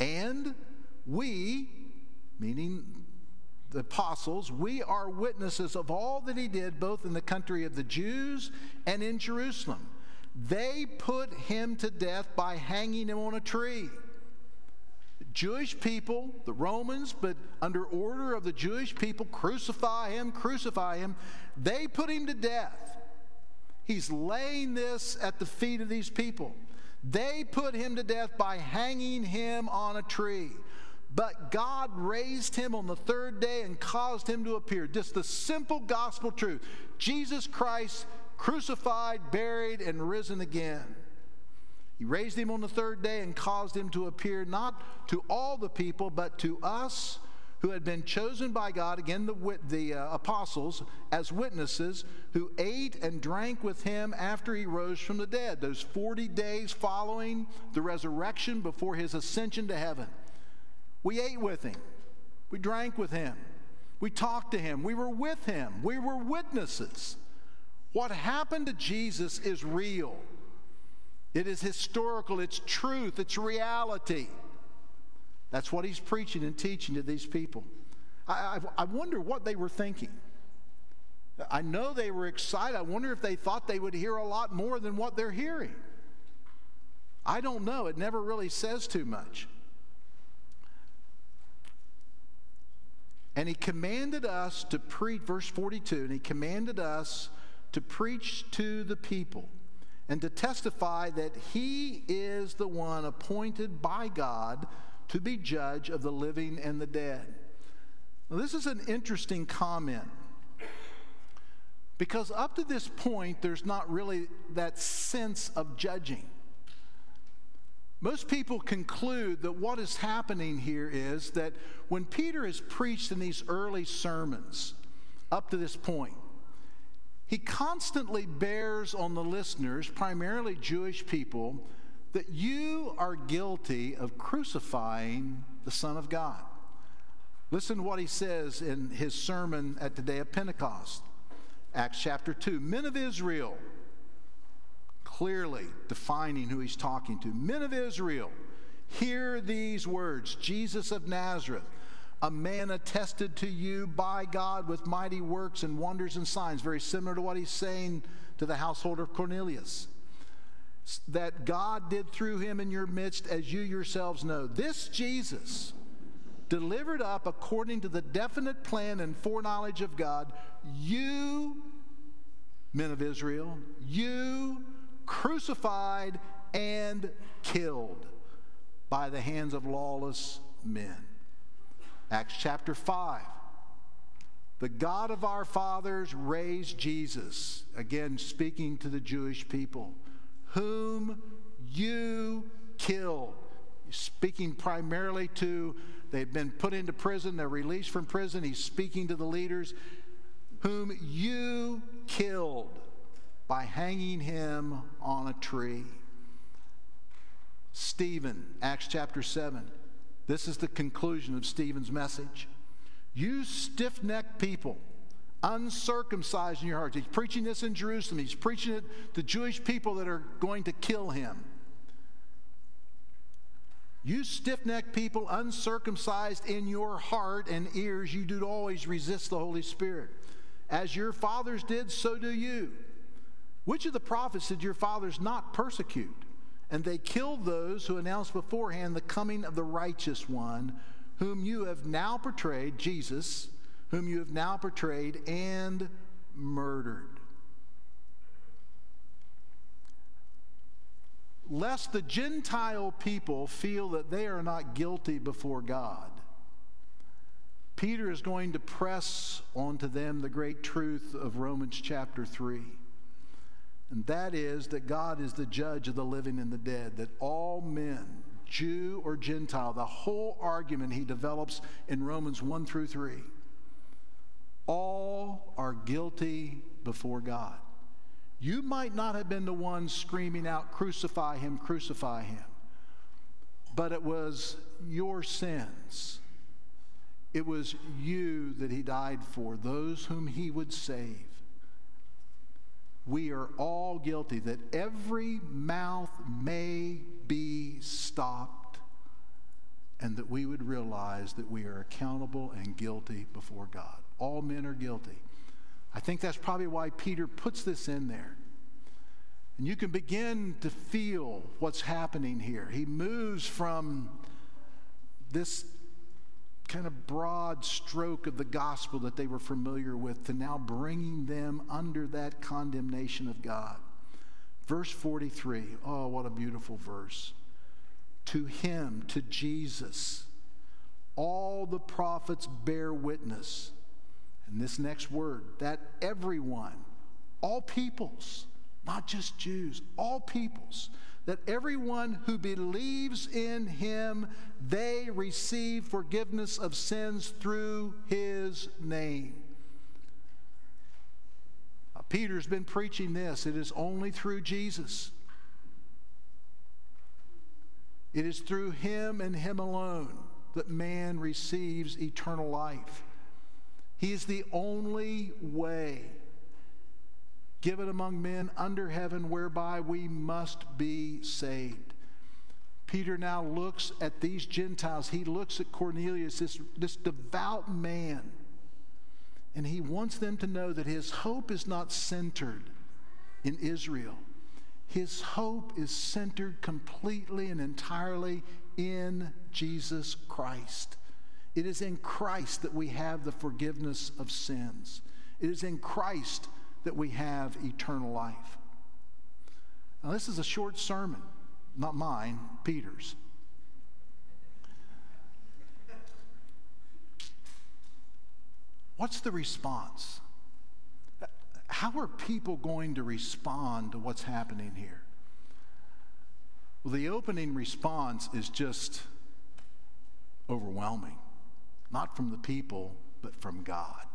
And we, meaning the apostles, we are witnesses of all that he did, both in the country of the Jews and in Jerusalem. They put him to death by hanging him on a tree. Jewish people, the Romans, but under order of the Jewish people, crucify him, crucify him. They put him to death. He's laying this at the feet of these people. They put him to death by hanging him on a tree. But God raised him on the third day and caused him to appear. Just the simple gospel truth Jesus Christ crucified, buried, and risen again. He raised him on the third day and caused him to appear not to all the people, but to us who had been chosen by God, again, the, the uh, apostles, as witnesses, who ate and drank with him after he rose from the dead, those 40 days following the resurrection before his ascension to heaven. We ate with him. We drank with him. We talked to him. We were with him. We were witnesses. What happened to Jesus is real. It is historical. It's truth. It's reality. That's what he's preaching and teaching to these people. I, I, I wonder what they were thinking. I know they were excited. I wonder if they thought they would hear a lot more than what they're hearing. I don't know. It never really says too much. And he commanded us to preach, verse 42, and he commanded us to preach to the people and to testify that he is the one appointed by God to be judge of the living and the dead. Now, this is an interesting comment because up to this point, there's not really that sense of judging. Most people conclude that what is happening here is that when Peter has preached in these early sermons up to this point, he constantly bears on the listeners, primarily Jewish people, that you are guilty of crucifying the Son of God. Listen to what he says in his sermon at the day of Pentecost, Acts chapter 2. Men of Israel, clearly defining who he's talking to. Men of Israel, hear these words Jesus of Nazareth, a man attested to you by God with mighty works and wonders and signs, very similar to what he's saying to the household of Cornelius. That God did through him in your midst, as you yourselves know. This Jesus, delivered up according to the definite plan and foreknowledge of God, you, men of Israel, you crucified and killed by the hands of lawless men. Acts chapter 5. The God of our fathers raised Jesus, again speaking to the Jewish people, whom you killed. Speaking primarily to, they've been put into prison, they're released from prison. He's speaking to the leaders, whom you killed by hanging him on a tree. Stephen, Acts chapter 7. This is the conclusion of Stephen's message. You stiff necked people, uncircumcised in your hearts. He's preaching this in Jerusalem. He's preaching it to Jewish people that are going to kill him. You stiff necked people, uncircumcised in your heart and ears, you do always resist the Holy Spirit. As your fathers did, so do you. Which of the prophets did your fathers not persecute? And they killed those who announced beforehand the coming of the righteous one, whom you have now portrayed, Jesus, whom you have now portrayed and murdered. Lest the Gentile people feel that they are not guilty before God, Peter is going to press onto them the great truth of Romans chapter 3 and that is that God is the judge of the living and the dead, that all men, Jew or Gentile, the whole argument he develops in Romans 1 through 3. All are guilty before God. You might not have been the one screaming out, Crucify him, crucify him, but it was your sins. It was you that he died for, those whom he would save. We are all guilty, that every mouth may be stopped, and that we would realize that we are accountable and guilty before God. All men are guilty. I think that's probably why Peter puts this in there. And you can begin to feel what's happening here. He moves from this kind of broad stroke of the gospel that they were familiar with to now bringing them under that condemnation of God. Verse 43, oh, what a beautiful verse. To him, to Jesus, all the prophets bear witness. And this next word, that everyone, all peoples, not just Jews, all peoples, that everyone who believes in him, they receive forgiveness of sins through his name. Peter's been preaching this. It is only through Jesus. It is through him and him alone that man receives eternal life. He is the only way given among men under heaven whereby we must be saved. Peter now looks at these Gentiles. He looks at Cornelius, this, this devout man, and he wants them to know that his hope is not centered in Israel. His hope is centered completely and entirely in Jesus Christ. It is in Christ that we have the forgiveness of sins. It is in Christ that we have eternal life. Now, this is a short sermon, not mine, Peter's. What's the response? How are people going to respond to what's happening here? Well, the opening response is just overwhelming, not from the people, but from God.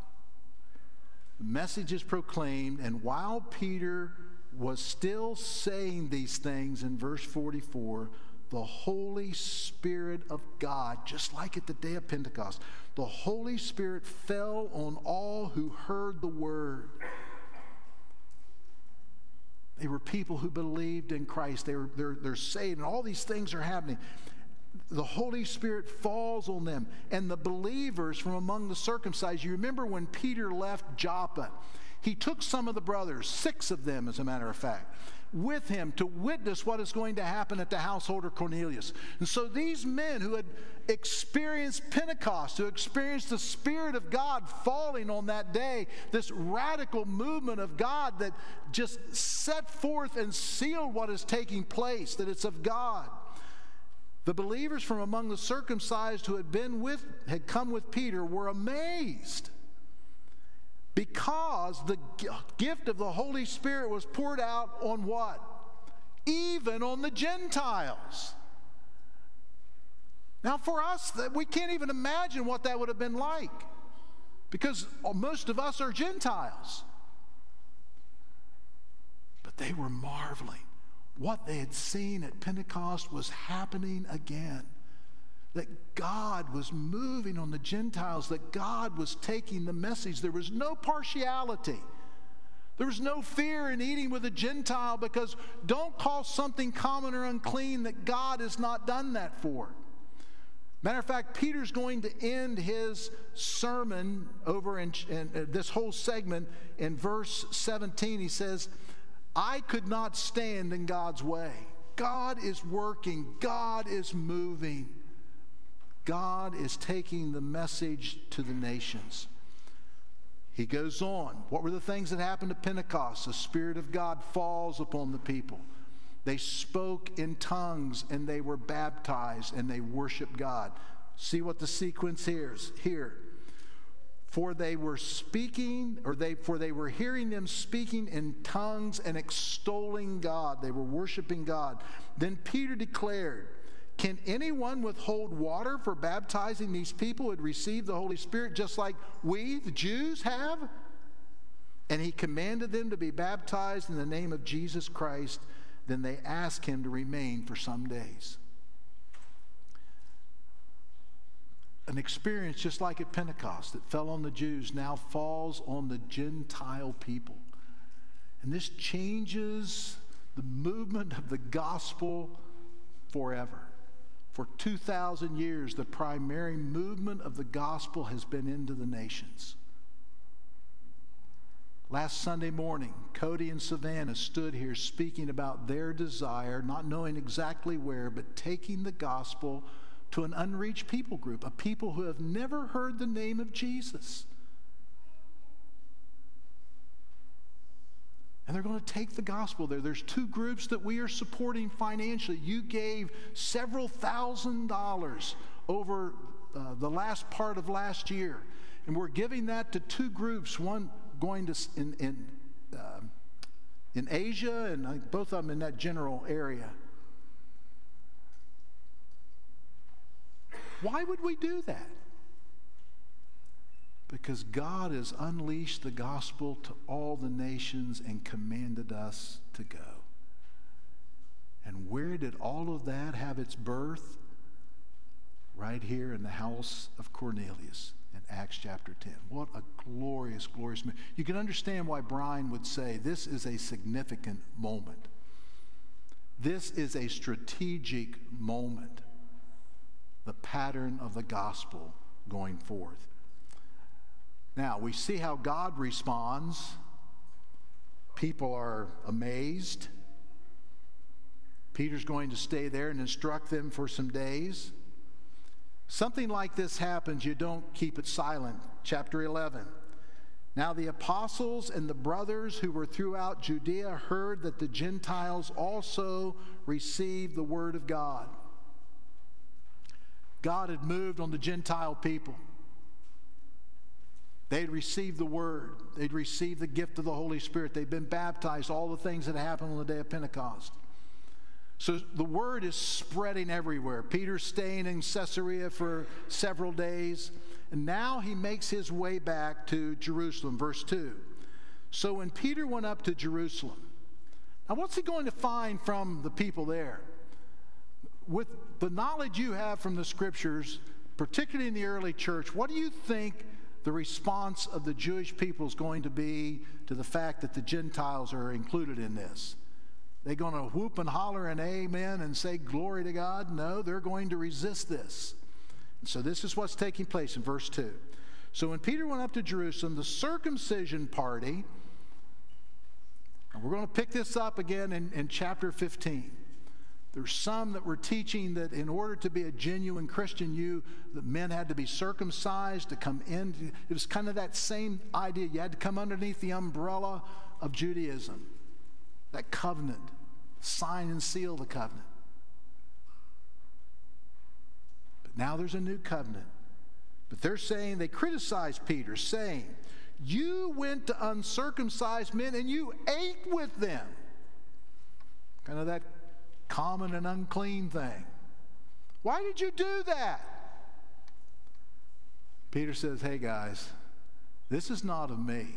The message is proclaimed, and while Peter was still saying these things in verse 44, the Holy Spirit of God, just like at the day of Pentecost, the Holy Spirit fell on all who heard the word. They were people who believed in Christ. They were, they're, they're saved, and all these things are happening the Holy Spirit falls on them. And the believers from among the circumcised, you remember when Peter left Joppa, he took some of the brothers, six of them, as a matter of fact, with him to witness what is going to happen at the household of Cornelius. And so these men who had experienced Pentecost, who experienced the Spirit of God falling on that day, this radical movement of God that just set forth and sealed what is taking place, that it's of God. The believers from among the circumcised who had been with had come with Peter were amazed because the gift of the Holy Spirit was poured out on what? Even on the Gentiles. Now, for us, we can't even imagine what that would have been like because uh, most of us are Gentiles. But they were marveling what they had seen at Pentecost was happening again. That God was moving on the Gentiles, that God was taking the message. There was no partiality. There was no fear in eating with a Gentile because don't call something common or unclean that God has not done that for. Matter of fact, Peter's going to end his sermon over in, in, this whole segment in verse 17. He says, I could not stand in God's way. God is working, God is moving. God is taking the message to the nations. He goes on. What were the things that happened at Pentecost? The Spirit of God falls upon the people. They spoke in tongues and they were baptized and they worshiped God. See what the sequence is here for they were speaking or they for they were hearing them speaking in tongues and extolling God they were worshiping God then Peter declared Can anyone withhold water for baptizing these people who had received the Holy Spirit just like we, the Jews, have? And he commanded them to be baptized in the name of Jesus Christ. Then they asked him to remain for some days. An experience just like at Pentecost that fell on the Jews now falls on the Gentile people. And this changes the movement of the gospel forever. For 2,000 years, the primary movement of the gospel has been into the nations. Last Sunday morning, Cody and Savannah stood here speaking about their desire, not knowing exactly where, but taking the gospel to an unreached people group, a people who have never heard the name of Jesus. And they're going to take the gospel there. There's two groups that we are supporting financially. You gave several thousand dollars over uh, the last part of last year. And we're giving that to two groups one going to in, in, uh, in Asia, and uh, both of them in that general area. Why would we do that? Because God has unleashed the gospel to all the nations and commanded us to go. And where did all of that have its birth? Right here in the house of Cornelius in Acts chapter 10. What a glorious, glorious moment. You can understand why Brian would say this is a significant moment. This is a strategic moment, the pattern of the gospel going forth. Now, we see how God responds. People are amazed. Peter's going to stay there and instruct them for some days. Something like this happens, you don't keep it silent. Chapter 11. Now the apostles and the brothers who were throughout Judea heard that the Gentiles also received the word of God. God had moved on the Gentile people. They'd received the word, they'd received the gift of the Holy Spirit, they'd been baptized, all the things that happened on the day of Pentecost. So the word is spreading everywhere. Peter's staying in Caesarea for several days, and now he makes his way back to Jerusalem. Verse 2. So when Peter went up to Jerusalem, now what's he going to find from the people there? With the knowledge you have from the scriptures, particularly in the early church, what do you think the response of the Jewish people is going to be to the fact that the Gentiles are included in this? They going to whoop and holler and amen and say glory to God? No, they're going to resist this. And so this is what's taking place in verse 2. So when Peter went up to Jerusalem, the circumcision party, and we're going to pick this up again in, in chapter 15. There's some that were teaching that in order to be a genuine Christian, you that men had to be circumcised to come in. It was kind of that same idea. You had to come underneath the umbrella of Judaism, that covenant, sign and seal the covenant. But now there's a new covenant. But they're saying they criticize Peter, saying, "You went to uncircumcised men and you ate with them." Kind of that common and unclean thing. Why did you do that? Peter says, Hey guys, this is not of me.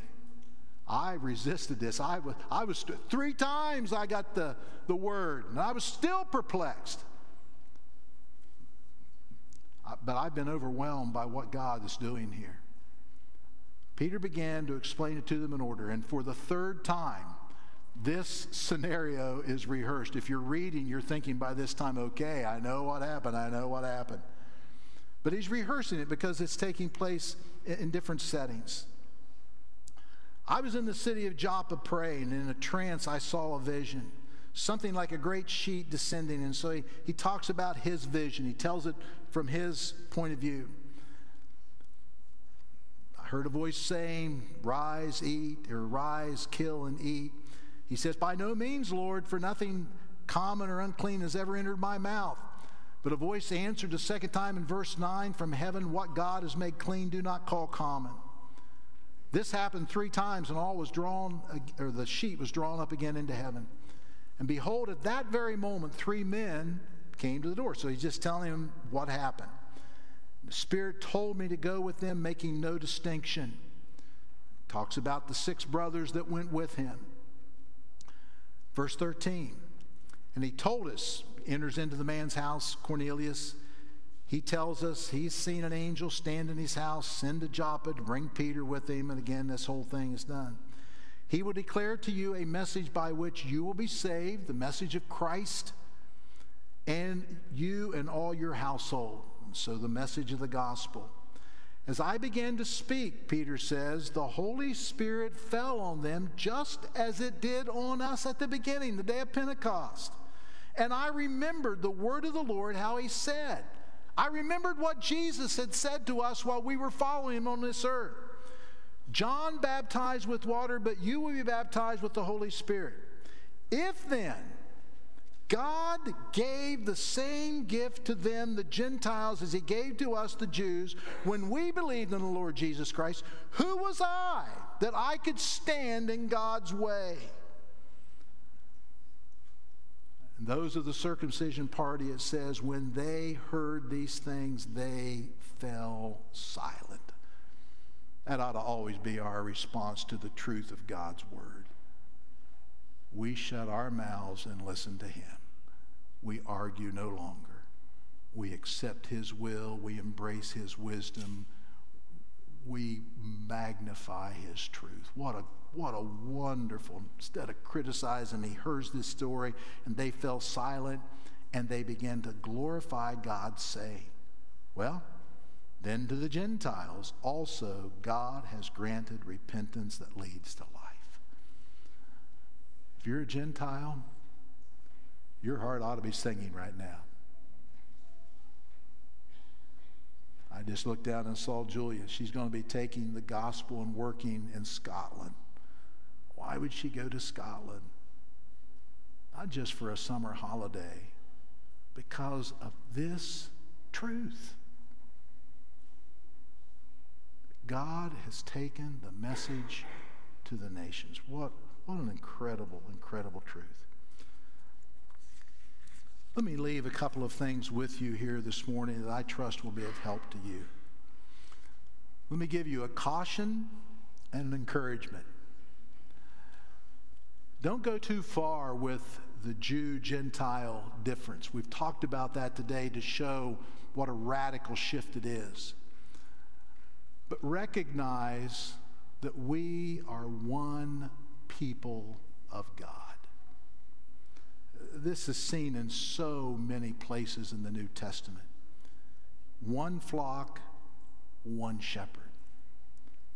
I resisted this. I was, I was three times I got the, the word, and I was still perplexed. But I've been overwhelmed by what God is doing here. Peter began to explain it to them in order, and for the third time, this scenario is rehearsed. If you're reading, you're thinking by this time, okay, I know what happened, I know what happened. But he's rehearsing it because it's taking place in different settings. I was in the city of Joppa praying, and in a trance I saw a vision, something like a great sheet descending. And so he, he talks about his vision, he tells it from his point of view. I heard a voice saying, Rise, eat, or rise, kill, and eat. He says, By no means, Lord, for nothing common or unclean has ever entered my mouth. But a voice answered the second time in verse 9 from heaven, What God has made clean, do not call common. This happened three times, and all was drawn, or the sheet was drawn up again into heaven. And behold, at that very moment, three men came to the door. So he's just telling him what happened. The Spirit told me to go with them, making no distinction. Talks about the six brothers that went with him. Verse 13. And he told us, enters into the man's house, Cornelius. He tells us he's seen an angel stand in his house, send to Joppa to bring Peter with him. And again, this whole thing is done. He will declare to you a message by which you will be saved, the message of Christ, and you and all your household. So, the message of the gospel. As I began to speak, Peter says, the Holy Spirit fell on them just as it did on us at the beginning, the day of Pentecost. And I remembered the word of the Lord, how he said, I remembered what Jesus had said to us while we were following him on this earth. John baptized with water, but you will be baptized with the Holy Spirit. If then God gave the same gift to them, the Gentiles, as he gave to us, the Jews, when we believed in the Lord Jesus Christ, who was I that I could stand in God's way? And those of the circumcision party, it says, when they heard these things, they fell silent. That ought to always be our response to the truth of God's word. We shut our mouths and listen to Him. We argue no longer. We accept His will. We embrace His wisdom. We magnify His truth. What a what a wonderful, instead of criticizing, he hears this story and they fell silent and they began to glorify God, saying, Well, then to the Gentiles also God has granted repentance that leads to life. If you're a Gentile, your heart ought to be singing right now. I just looked down and saw Julia. She's going to be taking the gospel and working in Scotland. Why would she go to Scotland? Not just for a summer holiday, because of this truth. God has taken the message to the nations. What, what an incredible, incredible truth. Let me leave a couple of things with you here this morning that I trust will be of help to you. Let me give you a caution and an encouragement. Don't go too far with the Jew Gentile difference. We've talked about that today to show what a radical shift it is. But recognize that we are one people of God. This is seen in so many places in the New Testament. One flock, one shepherd.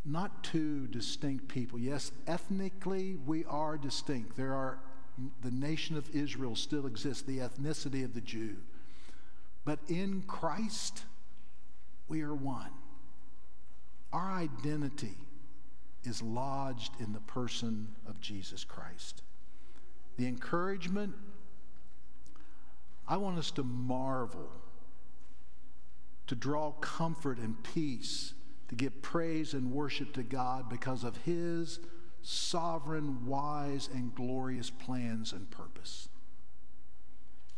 Not two distinct people. Yes, ethnically we are distinct. There are the nation of Israel still exists, the ethnicity of the Jew. But in Christ, we are one. Our identity is lodged in the person of Jesus Christ. The encouragement, I want us to marvel, to draw comfort and peace, to give praise and worship to God because of His sovereign, wise, and glorious plans and purpose.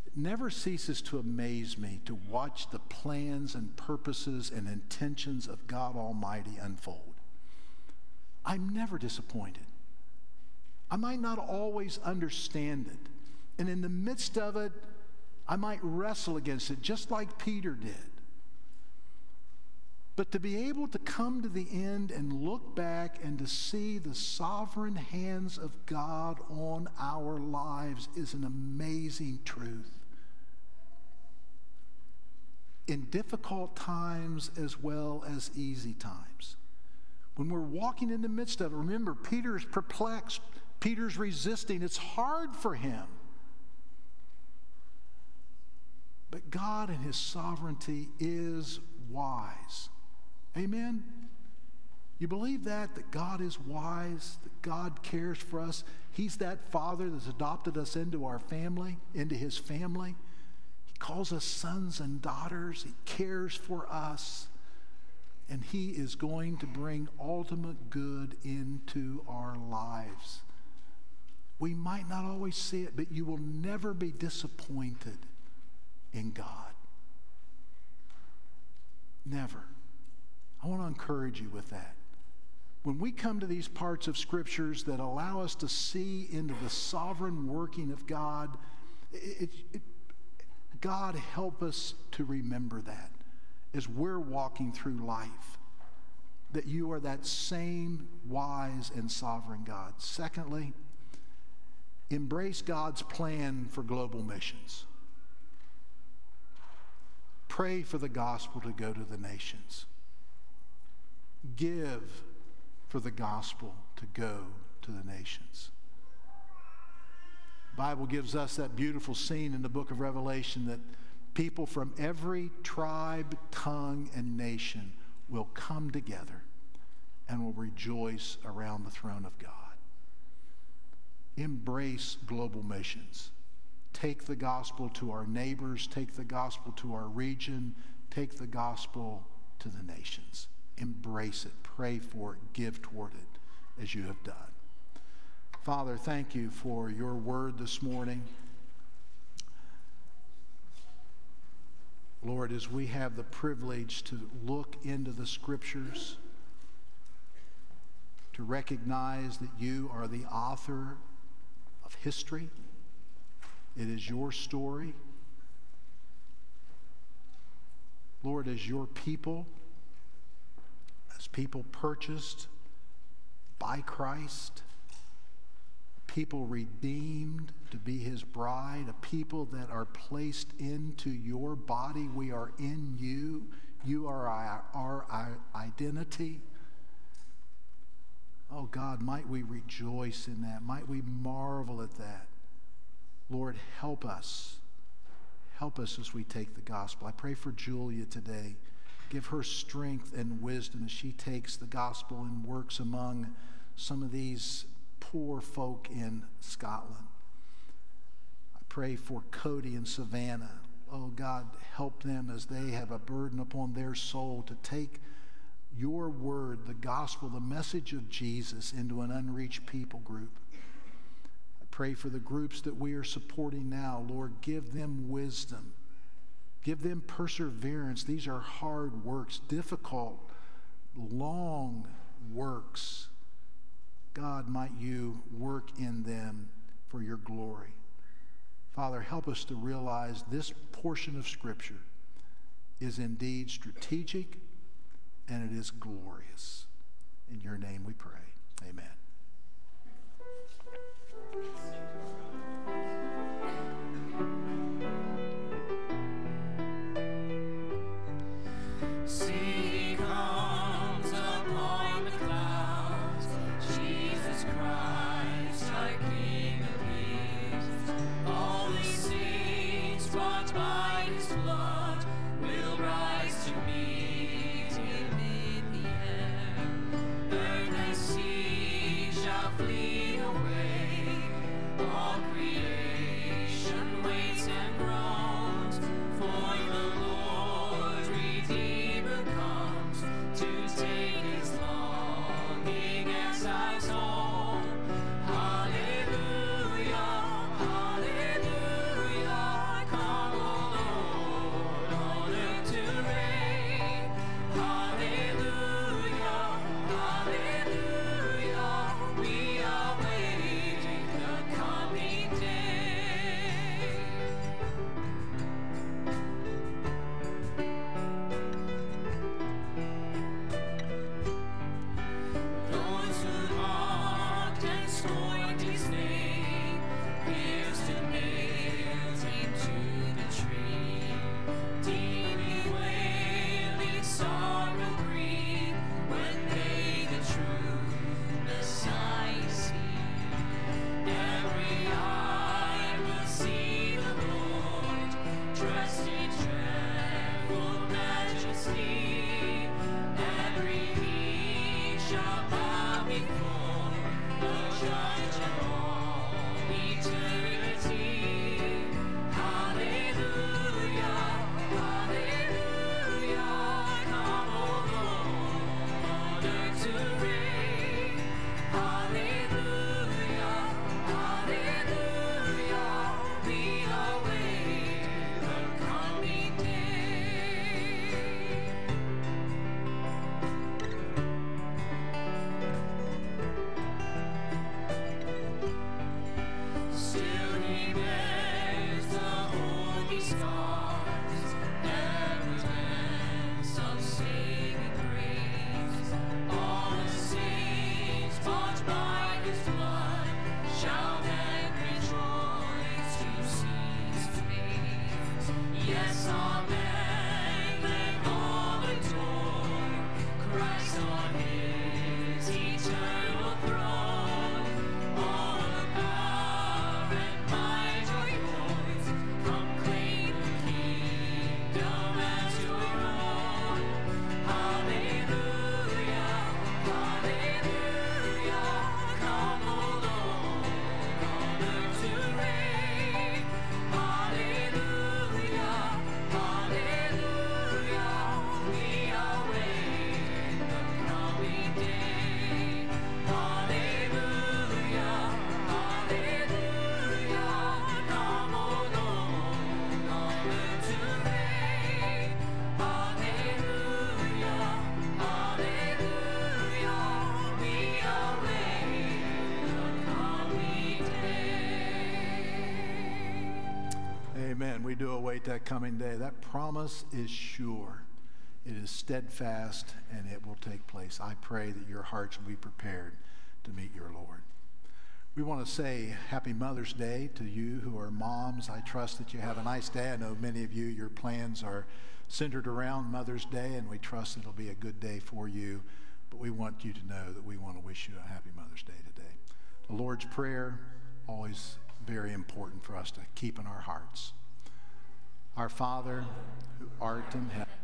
It never ceases to amaze me to watch the plans and purposes and intentions of God Almighty unfold. I'm never disappointed. I might not always understand it. And in the midst of it, I might wrestle against it just like Peter did. But to be able to come to the end and look back and to see the sovereign hands of God on our lives is an amazing truth. In difficult times as well as easy times. When we're walking in the midst of it, remember, Peter's perplexed, Peter's resisting. It's hard for him. But God in his sovereignty is wise. Amen? You believe that? That God is wise, that God cares for us. He's that Father that's adopted us into our family, into His family. He calls us sons and daughters. He cares for us. And He is going to bring ultimate good into our lives. We might not always see it, but you will never be disappointed in God. Never. I want to encourage you with that. When we come to these parts of scriptures that allow us to see into the sovereign working of God, it, it, God help us to remember that as we're walking through life, that you are that same wise and sovereign God. Secondly, embrace God's plan for global missions. Pray for the gospel to go to the nations. Give for the gospel to go to the nations. The Bible gives us that beautiful scene in the book of Revelation that people from every tribe, tongue, and nation will come together and will rejoice around the throne of God. Embrace global missions. Take the gospel to our neighbors, take the gospel to our region, take the gospel to the nations. Embrace it, pray for it, give toward it as you have done. Father, thank you for your word this morning. Lord, as we have the privilege to look into the scriptures, to recognize that you are the author of history, it is your story. Lord, as your people, as people purchased by Christ, people redeemed to be his bride, a people that are placed into your body. We are in you. You are our, our, identity. Oh God, might we rejoice in that. Might we marvel at that. Lord, help us. Help us as we take the gospel. I pray for Julia today. Give her strength and wisdom as she takes the gospel and works among some of these poor folk in Scotland. I pray for Cody and Savannah. Oh God, help them as they have a burden upon their soul to take your word, the gospel, the message of Jesus into an unreached people group. I pray for the groups that we are supporting now. Lord, give them wisdom. Give them perseverance. These are hard works, difficult, long works. God, might you work in them for your glory. Father, help us to realize this portion of Scripture is indeed strategic and it is glorious. In your name we pray. Amen. See bought by His blood will rise to meet that coming day. That promise is sure. It is steadfast and it will take place. I pray that your hearts will be prepared to meet your Lord. We want to say Happy Mother's Day to you who are moms. I trust that you have a nice day. I know many of you, your plans are centered around Mother's Day, and we trust it'll be a good day for you. But we want you to know that we want to wish you a happy Mother's Day today. The Lord's Prayer, always very important for us to keep in our hearts. Our Father, who art in heaven,